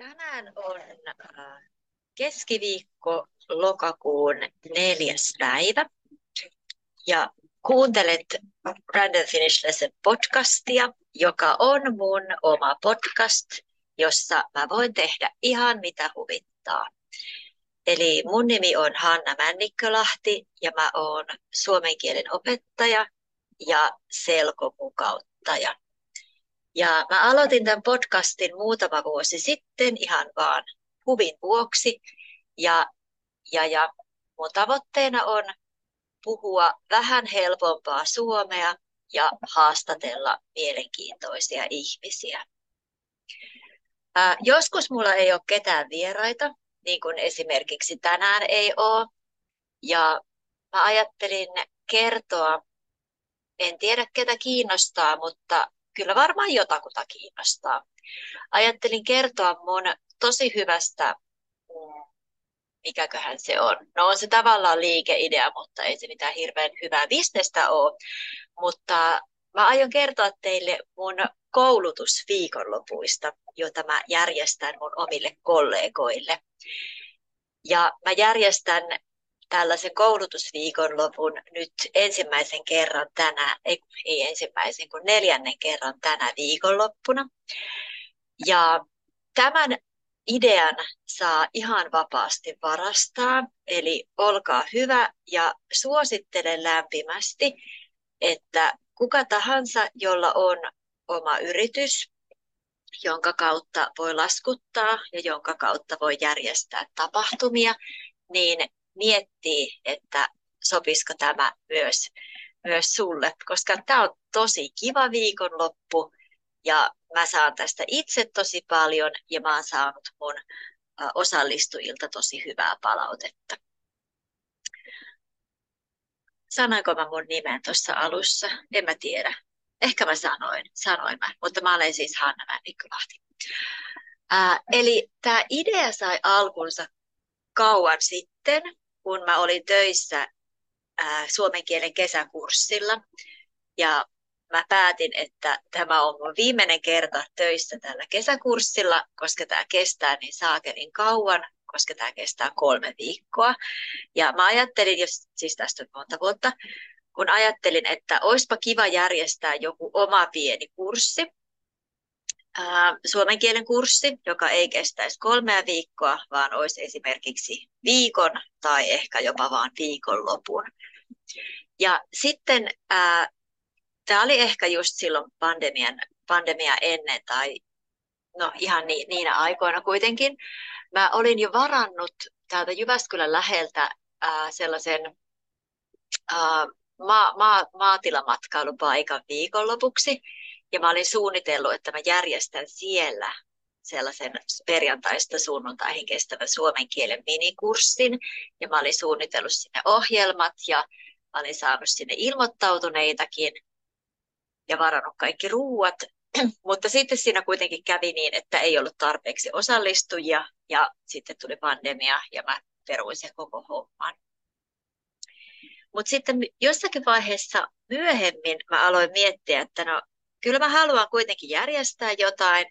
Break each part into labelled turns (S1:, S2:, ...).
S1: Tänään on äh, keskiviikko lokakuun neljäs päivä ja kuuntelet Brandon Finish Lesson podcastia, joka on mun oma podcast, jossa mä voin tehdä ihan mitä huvittaa. Eli mun nimi on Hanna Männikkölahti ja mä oon suomen kielen opettaja ja selkomukauttaja. Ja mä aloitin tämän podcastin muutama vuosi sitten ihan vaan huvin vuoksi. Ja, ja, ja mun tavoitteena on puhua vähän helpompaa suomea ja haastatella mielenkiintoisia ihmisiä. Ää, joskus mulla ei ole ketään vieraita, niin kuin esimerkiksi tänään ei ole. Ja mä ajattelin kertoa, en tiedä ketä kiinnostaa, mutta kyllä varmaan jotakuta kiinnostaa. Ajattelin kertoa mun tosi hyvästä, mm, mikäköhän se on. No on se tavallaan liikeidea, mutta ei se mitään hirveän hyvää bisnestä ole. Mutta mä aion kertoa teille mun koulutusviikonlopuista, jota mä järjestän mun omille kollegoille. Ja mä järjestän tällaisen koulutusviikonlopun nyt ensimmäisen kerran tänä, ei, ei ensimmäisen, kun neljännen kerran tänä viikonloppuna. Ja tämän idean saa ihan vapaasti varastaa, eli olkaa hyvä ja suosittelen lämpimästi, että kuka tahansa, jolla on oma yritys, jonka kautta voi laskuttaa ja jonka kautta voi järjestää tapahtumia, niin miettii, että sopisiko tämä myös, myös sulle, koska tämä on tosi kiva viikonloppu ja mä saan tästä itse tosi paljon ja mä oon saanut mun osallistujilta tosi hyvää palautetta. Sanoinko mä mun nimen tuossa alussa? En mä tiedä. Ehkä mä sanoin, sanoin mä, mutta mä olen siis Hanna Männikkölahti. Eli tämä idea sai alkunsa kauan sitten, kun mä olin töissä ää, suomen kielen kesäkurssilla. Ja mä päätin, että tämä on mun viimeinen kerta töissä tällä kesäkurssilla, koska tämä kestää niin saakelin kauan, koska tämä kestää kolme viikkoa. Ja mä ajattelin, jos, siis tästä on monta vuotta, kun ajattelin, että olisipa kiva järjestää joku oma pieni kurssi, suomen kielen kurssi, joka ei kestäisi kolmea viikkoa, vaan olisi esimerkiksi viikon tai ehkä jopa vain viikonlopun. Ja sitten ää, tämä oli ehkä just silloin pandemian, pandemia ennen tai no ihan ni, niinä aikoina kuitenkin. Mä olin jo varannut täältä Jyväskylän läheltä ää, sellaisen ää, ma, ma, maatilamatkailupaikan viikonlopuksi, ja mä olin suunnitellut, että mä järjestän siellä sellaisen perjantaista sunnuntaihin kestävän suomen kielen minikurssin. Ja mä olin suunnitellut sinne ohjelmat ja mä olin saanut sinne ilmoittautuneitakin ja varannut kaikki ruuat. Mutta sitten siinä kuitenkin kävi niin, että ei ollut tarpeeksi osallistujia ja sitten tuli pandemia ja mä peruin sen koko homman. Mutta sitten jossakin vaiheessa myöhemmin mä aloin miettiä, että no kyllä mä haluan kuitenkin järjestää jotain,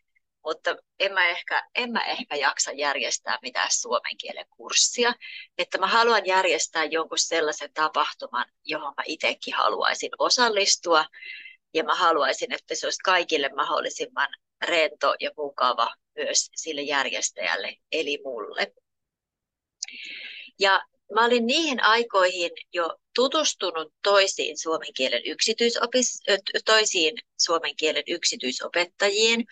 S1: mutta en mä ehkä, en mä ehkä jaksa järjestää mitään suomen kielen kurssia. Että mä haluan järjestää jonkun sellaisen tapahtuman, johon mä itsekin haluaisin osallistua. Ja mä haluaisin, että se olisi kaikille mahdollisimman rento ja mukava myös sille järjestäjälle, eli mulle. Ja Mä olin niihin aikoihin jo tutustunut toisiin suomen kielen, yksityisopis, toisiin suomen kielen yksityisopettajiin,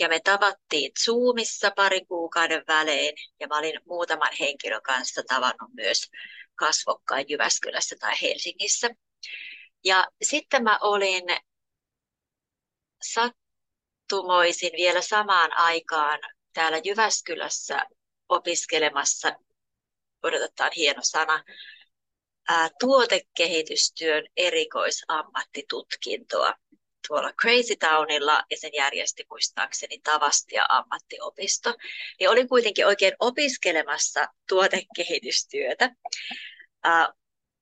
S1: ja me tavattiin Zoomissa pari kuukauden välein, ja mä olin muutaman henkilön kanssa tavannut myös kasvokkain Jyväskylässä tai Helsingissä. Ja sitten mä olin sattumoisin vielä samaan aikaan täällä Jyväskylässä opiskelemassa odotetaan hieno sana, ää, tuotekehitystyön erikoisammattitutkintoa tuolla Crazy Townilla ja sen järjesti muistaakseni Tavastia ammattiopisto. Niin olin kuitenkin oikein opiskelemassa tuotekehitystyötä ää,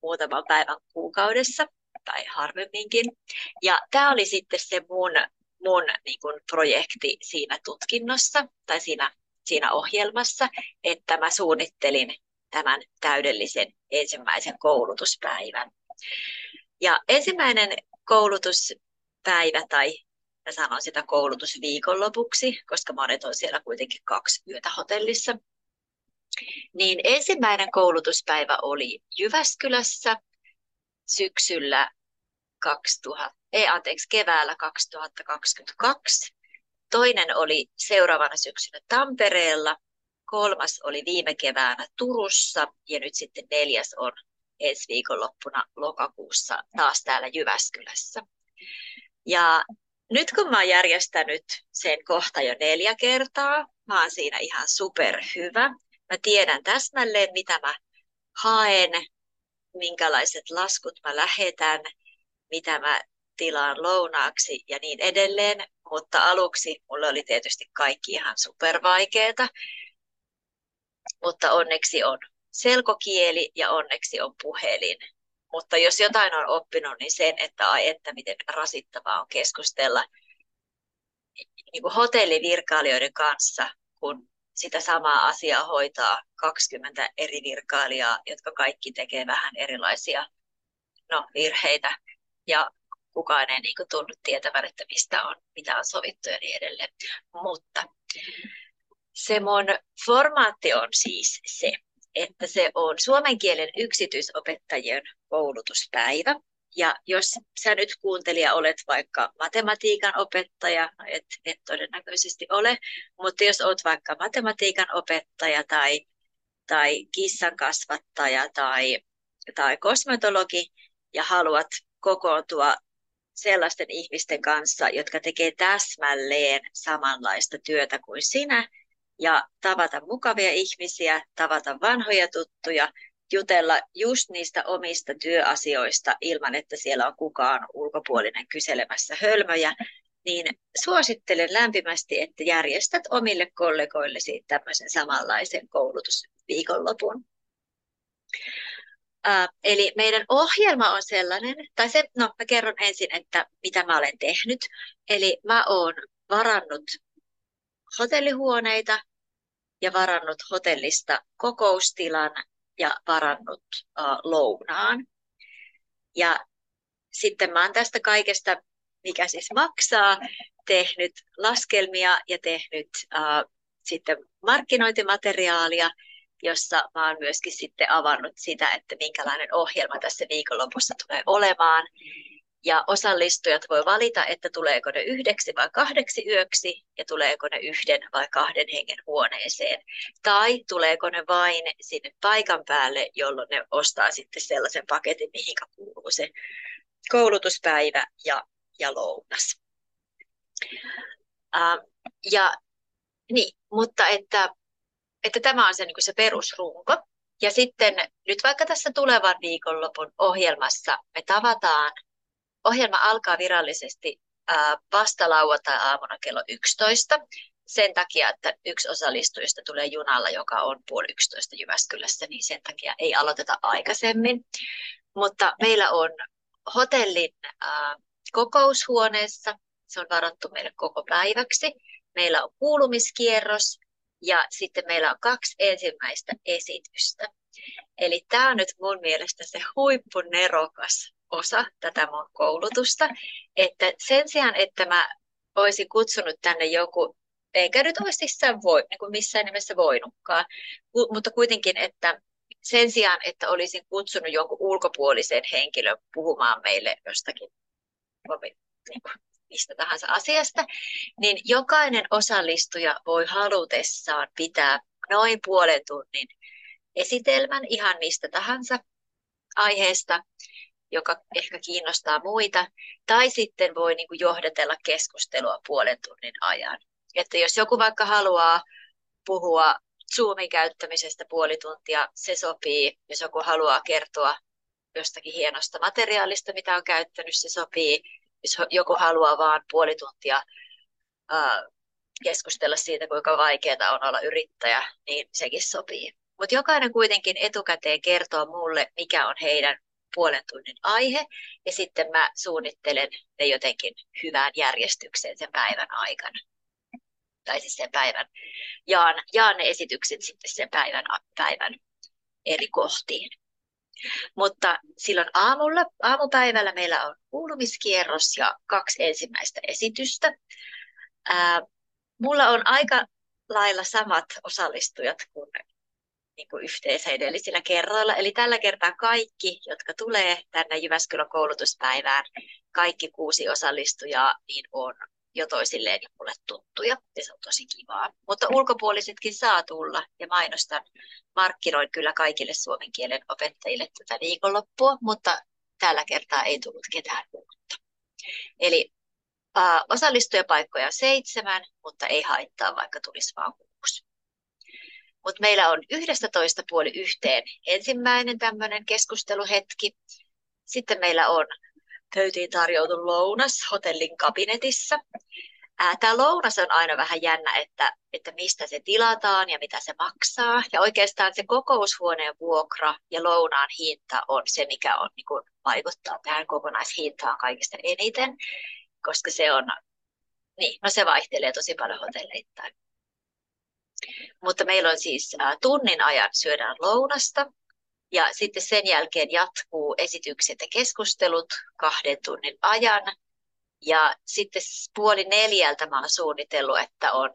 S1: muutaman päivän kuukaudessa tai harvemminkin. Ja tämä oli sitten se mun, mun niin kun projekti siinä tutkinnossa tai siinä siinä ohjelmassa, että mä suunnittelin tämän täydellisen ensimmäisen koulutuspäivän. Ja ensimmäinen koulutuspäivä tai mä sanon sitä koulutusviikonlopuksi, koska monet on siellä kuitenkin kaksi yötä hotellissa. Niin ensimmäinen koulutuspäivä oli Jyväskylässä syksyllä 2000, ei anteeksi, keväällä 2022. Toinen oli seuraavana syksynä Tampereella, kolmas oli viime keväänä Turussa ja nyt sitten neljäs on ensi viikonloppuna lokakuussa taas täällä Jyväskylässä. Ja nyt kun mä oon järjestänyt sen kohta jo neljä kertaa, mä oon siinä ihan superhyvä. Mä tiedän täsmälleen, mitä mä haen, minkälaiset laskut mä lähetän, mitä mä tilaan lounaaksi ja niin edelleen. Mutta aluksi mulla oli tietysti kaikki ihan supervaikeeta. Mutta onneksi on selkokieli ja onneksi on puhelin. Mutta jos jotain on oppinut, niin sen, että ai että miten rasittavaa on keskustella niin kuin hotellivirkailijoiden kanssa, kun sitä samaa asiaa hoitaa 20 eri virkailijaa, jotka kaikki tekee vähän erilaisia no, virheitä. Ja kukaan ei niin kuin, tunnu tietävän, että mistä on, mitä on sovittu ja niin edelleen. Mutta se mun formaatti on siis se, että se on suomen kielen yksityisopettajien koulutuspäivä. Ja jos sä nyt kuuntelija olet vaikka matematiikan opettaja, no et, et todennäköisesti ole, mutta jos olet vaikka matematiikan opettaja tai, tai kissan kasvattaja tai, tai kosmetologi ja haluat kokoontua sellaisten ihmisten kanssa, jotka tekee täsmälleen samanlaista työtä kuin sinä, ja tavata mukavia ihmisiä, tavata vanhoja tuttuja, jutella just niistä omista työasioista ilman, että siellä on kukaan ulkopuolinen kyselemässä hölmöjä, niin suosittelen lämpimästi, että järjestät omille kollegoillesi tämmöisen samanlaisen koulutusviikonlopun. Uh, eli meidän ohjelma on sellainen, tai se, no mä kerron ensin, että mitä mä olen tehnyt. Eli mä oon varannut hotellihuoneita ja varannut hotellista kokoustilan ja varannut uh, lounaan. Ja sitten mä oon tästä kaikesta, mikä siis maksaa, tehnyt laskelmia ja tehnyt uh, sitten markkinointimateriaalia, jossa mä oon myöskin sitten avannut sitä, että minkälainen ohjelma tässä viikonlopussa tulee olemaan. Ja osallistujat voi valita, että tuleeko ne yhdeksi vai kahdeksi yöksi ja tuleeko ne yhden vai kahden hengen huoneeseen. Tai tuleeko ne vain sinne paikan päälle, jolloin ne ostaa sitten sellaisen paketin, mihin kuuluu se koulutuspäivä ja, ja lounas. Uh, ja niin, mutta että, että tämä on se, niin se perusrunko. Ja sitten nyt vaikka tässä tulevan viikonlopun ohjelmassa me tavataan Ohjelma alkaa virallisesti vasta lauantai-aamuna kello 11 sen takia, että yksi osallistujista tulee junalla, joka on puoli 11 Jyväskylässä, niin sen takia ei aloiteta aikaisemmin. Mutta meillä on hotellin kokoushuoneessa, se on varattu meille koko päiväksi. Meillä on kuulumiskierros ja sitten meillä on kaksi ensimmäistä esitystä. Eli tämä on nyt mun mielestä se huippunerokas osa tätä mun koulutusta, että sen sijaan, että mä olisin kutsunut tänne joku, eikä nyt missään, voi, niin kuin missään nimessä voinutkaan, mutta kuitenkin, että sen sijaan, että olisin kutsunut jonkun ulkopuolisen henkilön puhumaan meille jostakin niin kuin, mistä tahansa asiasta, niin jokainen osallistuja voi halutessaan pitää noin puolen tunnin esitelmän ihan mistä tahansa aiheesta, joka ehkä kiinnostaa muita, tai sitten voi niin kuin johdatella keskustelua puolen tunnin ajan. Että jos joku vaikka haluaa puhua Zoomin käyttämisestä puoli tuntia, se sopii. Jos joku haluaa kertoa jostakin hienosta materiaalista, mitä on käyttänyt, se sopii. Jos joku haluaa vain puoli tuntia keskustella siitä, kuinka vaikeaa on olla yrittäjä, niin sekin sopii. Mutta jokainen kuitenkin etukäteen kertoo mulle, mikä on heidän puolen tunnin aihe ja sitten mä suunnittelen ne jotenkin hyvään järjestykseen sen päivän aikana. tai siis sen päivän, jaan, jaan ne esitykset sitten sen päivän, päivän eri kohtiin. Mutta silloin aamulla, aamupäivällä meillä on kuulumiskierros ja kaksi ensimmäistä esitystä. Ää, mulla on aika lailla samat osallistujat kuin, niin kuin yhteensä edellisillä kerroilla. Eli tällä kertaa kaikki, jotka tulee tänne Jyväskylän koulutuspäivään, kaikki kuusi osallistujaa, niin on jo toisilleen mulle tuttuja ja se on tosi kivaa. Mutta ulkopuolisetkin saa tulla ja mainostan, markkinoin kyllä kaikille suomen kielen opettajille tätä viikonloppua, mutta tällä kertaa ei tullut ketään uutta. Eli äh, osallistujapaikkoja on seitsemän, mutta ei haittaa, vaikka tulisi vain kuusi. Mutta meillä on 11 puoli yhteen ensimmäinen tämmöinen keskusteluhetki. Sitten meillä on pöytiin tarjoutu lounas hotellin kabinetissa. Tämä lounas on aina vähän jännä, että, että mistä se tilataan ja mitä se maksaa. Ja oikeastaan se kokoushuoneen vuokra ja lounaan hinta on se, mikä on, niin kuin, vaikuttaa tähän kokonaishintaan kaikista eniten, koska se on, niin, no se vaihtelee tosi paljon hotelleittain. Mutta meillä on siis tunnin ajan syödään lounasta, ja sitten sen jälkeen jatkuu esitykset ja keskustelut kahden tunnin ajan. Ja sitten puoli neljältä mä oon suunnitellut, että on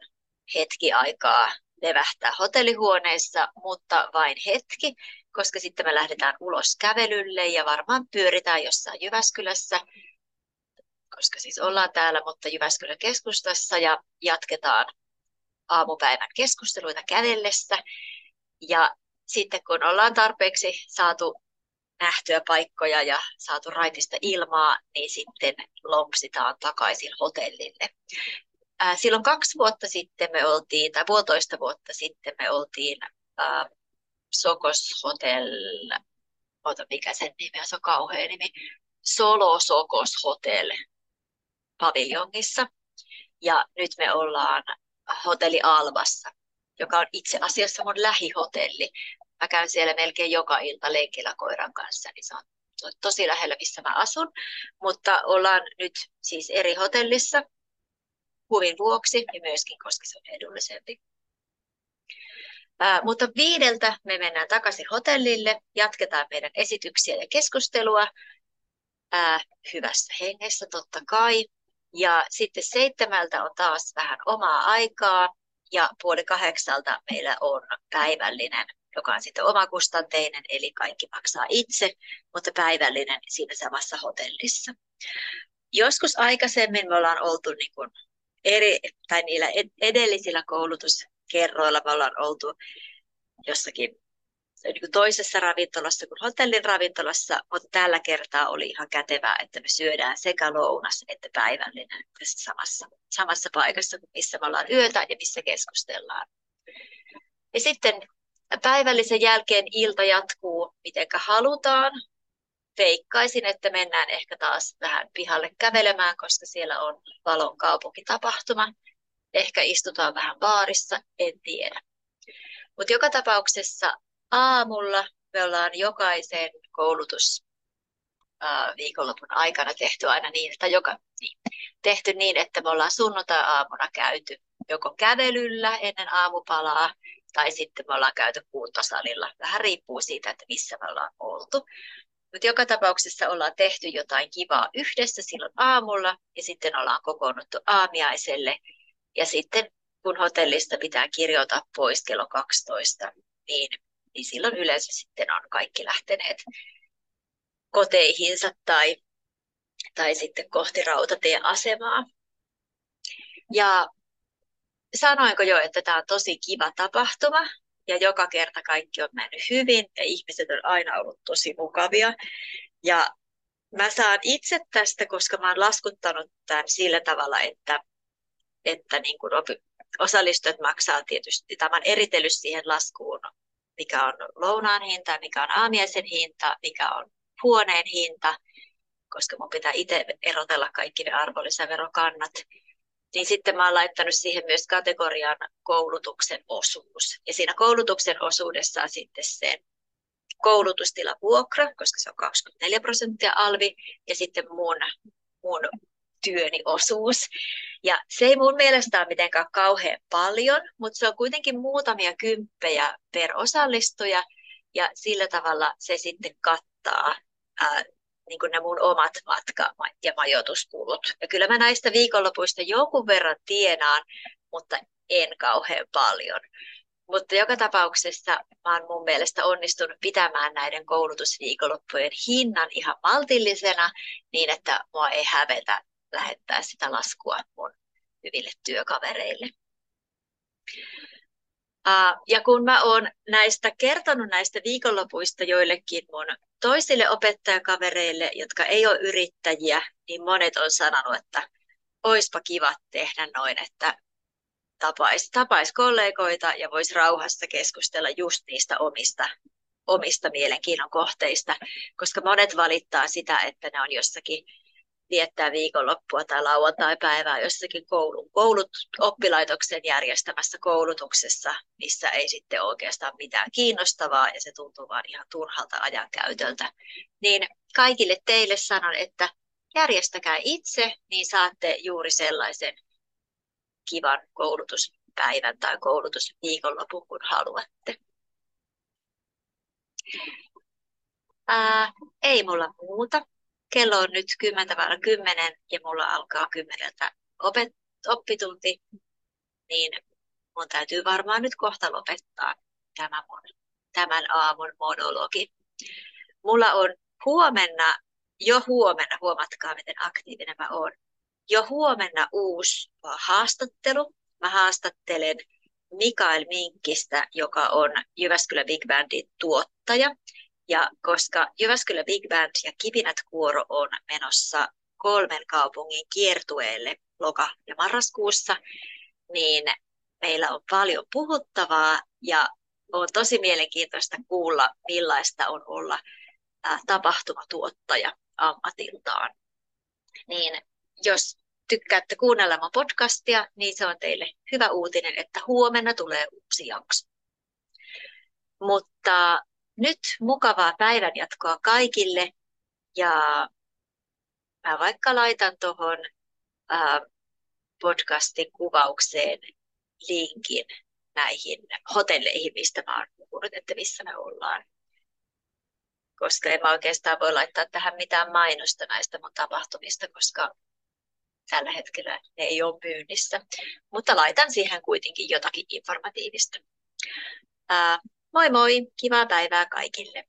S1: hetki aikaa levähtää hotellihuoneessa, mutta vain hetki, koska sitten me lähdetään ulos kävelylle ja varmaan pyöritään jossain Jyväskylässä, koska siis ollaan täällä, mutta Jyväskylän keskustassa ja jatketaan aamupäivän keskusteluita kävellessä. Ja sitten kun ollaan tarpeeksi saatu nähtyä paikkoja ja saatu raitista ilmaa, niin sitten lompsitaan takaisin hotellille. silloin kaksi vuotta sitten me oltiin, tai puolitoista vuotta sitten me oltiin äh, Sokos Hotel, ota mikä sen nimi on, se on kauhea nimi, Solo Sokos Hotel paviljongissa. Ja nyt me ollaan hotelli Alvassa, joka on itse asiassa mun lähihotelli. Mä käyn siellä melkein joka ilta lenkillä koiran kanssa, niin se on, se on tosi lähellä, missä mä asun. Mutta ollaan nyt siis eri hotellissa huvin vuoksi ja myöskin, koska se on edullisempi. Ää, mutta viideltä me mennään takaisin hotellille, jatketaan meidän esityksiä ja keskustelua ää, hyvässä hengessä totta kai. Ja sitten seitsemältä on taas vähän omaa aikaa ja puoli kahdeksalta meillä on päivällinen, joka on sitten omakustanteinen, eli kaikki maksaa itse, mutta päivällinen siinä samassa hotellissa. Joskus aikaisemmin me ollaan oltu niin kuin eri, tai niillä edellisillä koulutuskerroilla me ollaan oltu jossakin niin toisessa ravintolassa kuin hotellin ravintolassa, mutta tällä kertaa oli ihan kätevää, että me syödään sekä lounas että päivällinen tässä samassa, samassa paikassa, missä me ollaan yötä ja missä keskustellaan. Ja sitten päivällisen jälkeen ilta jatkuu, mitenkä halutaan. Veikkaisin, että mennään ehkä taas vähän pihalle kävelemään, koska siellä on valon kaupunkitapahtuma. Ehkä istutaan vähän baarissa, en tiedä. Mutta joka tapauksessa aamulla me ollaan jokaisen koulutus viikonlopun aikana tehty aina niin, että joka, niin, tehty niin, että me ollaan sunnuntai-aamuna käyty joko kävelyllä ennen aamupalaa tai sitten me ollaan käyty kuntosalilla. Vähän riippuu siitä, että missä me ollaan oltu. Mutta joka tapauksessa ollaan tehty jotain kivaa yhdessä silloin aamulla ja sitten ollaan kokoonnuttu aamiaiselle. Ja sitten kun hotellista pitää kirjoittaa pois kello 12, niin niin silloin yleensä sitten on kaikki lähteneet koteihinsa tai, tai sitten kohti rautatieasemaa. Ja sanoinko jo, että tämä on tosi kiva tapahtuma ja joka kerta kaikki on mennyt hyvin ja ihmiset on aina ollut tosi mukavia. Ja mä saan itse tästä, koska mä oon laskuttanut tämän sillä tavalla, että, että niin kuin osallistujat maksaa tietysti, tämän eritellyt siihen laskuun mikä on lounaan hinta, mikä on aamiaisen hinta, mikä on huoneen hinta, koska mun pitää itse erotella kaikki ne arvonlisäverokannat. Niin sitten mä oon laittanut siihen myös kategorian koulutuksen osuus. Ja siinä koulutuksen osuudessa on sitten se koulutustilavuokra, koska se on 24 prosenttia alvi, ja sitten mun, mun työni osuus. Ja se ei mun mielestä ole mitenkään kauhean paljon, mutta se on kuitenkin muutamia kymppejä per osallistuja, ja sillä tavalla se sitten kattaa ää, niin kuin ne mun omat matka- ja majoituskulut. Ja kyllä mä näistä viikonlopuista jonkun verran tienaan, mutta en kauhean paljon. Mutta joka tapauksessa mä oon mun mielestä onnistunut pitämään näiden koulutusviikonloppujen hinnan ihan maltillisena niin, että mua ei hävetä lähettää sitä laskua mun hyville työkavereille. Ja kun mä oon näistä kertonut näistä viikonlopuista joillekin mun toisille opettajakavereille, jotka ei ole yrittäjiä, niin monet on sanonut, että oispa kiva tehdä noin, että tapaisi tapais kollegoita ja voisi rauhassa keskustella just niistä omista, omista mielenkiinnon kohteista, koska monet valittaa sitä, että ne on jossakin viettää viikonloppua tai lauantai-päivää jossakin koulun, koulut, oppilaitoksen järjestämässä koulutuksessa, missä ei sitten oikeastaan mitään kiinnostavaa ja se tuntuu vaan ihan turhalta ajankäytöltä. Niin kaikille teille sanon, että järjestäkää itse, niin saatte juuri sellaisen kivan koulutuspäivän tai koulutusviikonlopun, kun haluatte. Ää, ei mulla muuta. Kello on nyt 10 10 ja mulla alkaa kymmeneltä opet- oppitunti, niin mun täytyy varmaan nyt kohta lopettaa tämä mun, tämän aamun monologi. Mulla on huomenna, jo huomenna, huomatkaa miten aktiivinen mä oon, jo huomenna uusi haastattelu. Mä haastattelen Mikael Minkkistä, joka on Jyväskylä Big Bandin tuottaja. Ja koska Jyväskylä Big Band ja Kipinät Kuoro on menossa kolmen kaupungin kiertueelle loka- ja marraskuussa, niin meillä on paljon puhuttavaa ja on tosi mielenkiintoista kuulla, millaista on olla tapahtumatuottaja ammatiltaan. Niin jos tykkäätte kuunnella mun podcastia, niin se on teille hyvä uutinen, että huomenna tulee uusi jakso. Mutta nyt mukavaa päivänjatkoa kaikille ja mä vaikka laitan tuohon podcastin kuvaukseen linkin näihin hotelleihin, mistä mä oon puhunut, että missä me ollaan. Koska en mä oikeastaan voi laittaa tähän mitään mainosta näistä mun tapahtumista, koska tällä hetkellä ne ei ole myynnissä. Mutta laitan siihen kuitenkin jotakin informatiivista. Ää, moi moi, kivaa päivää kaikille.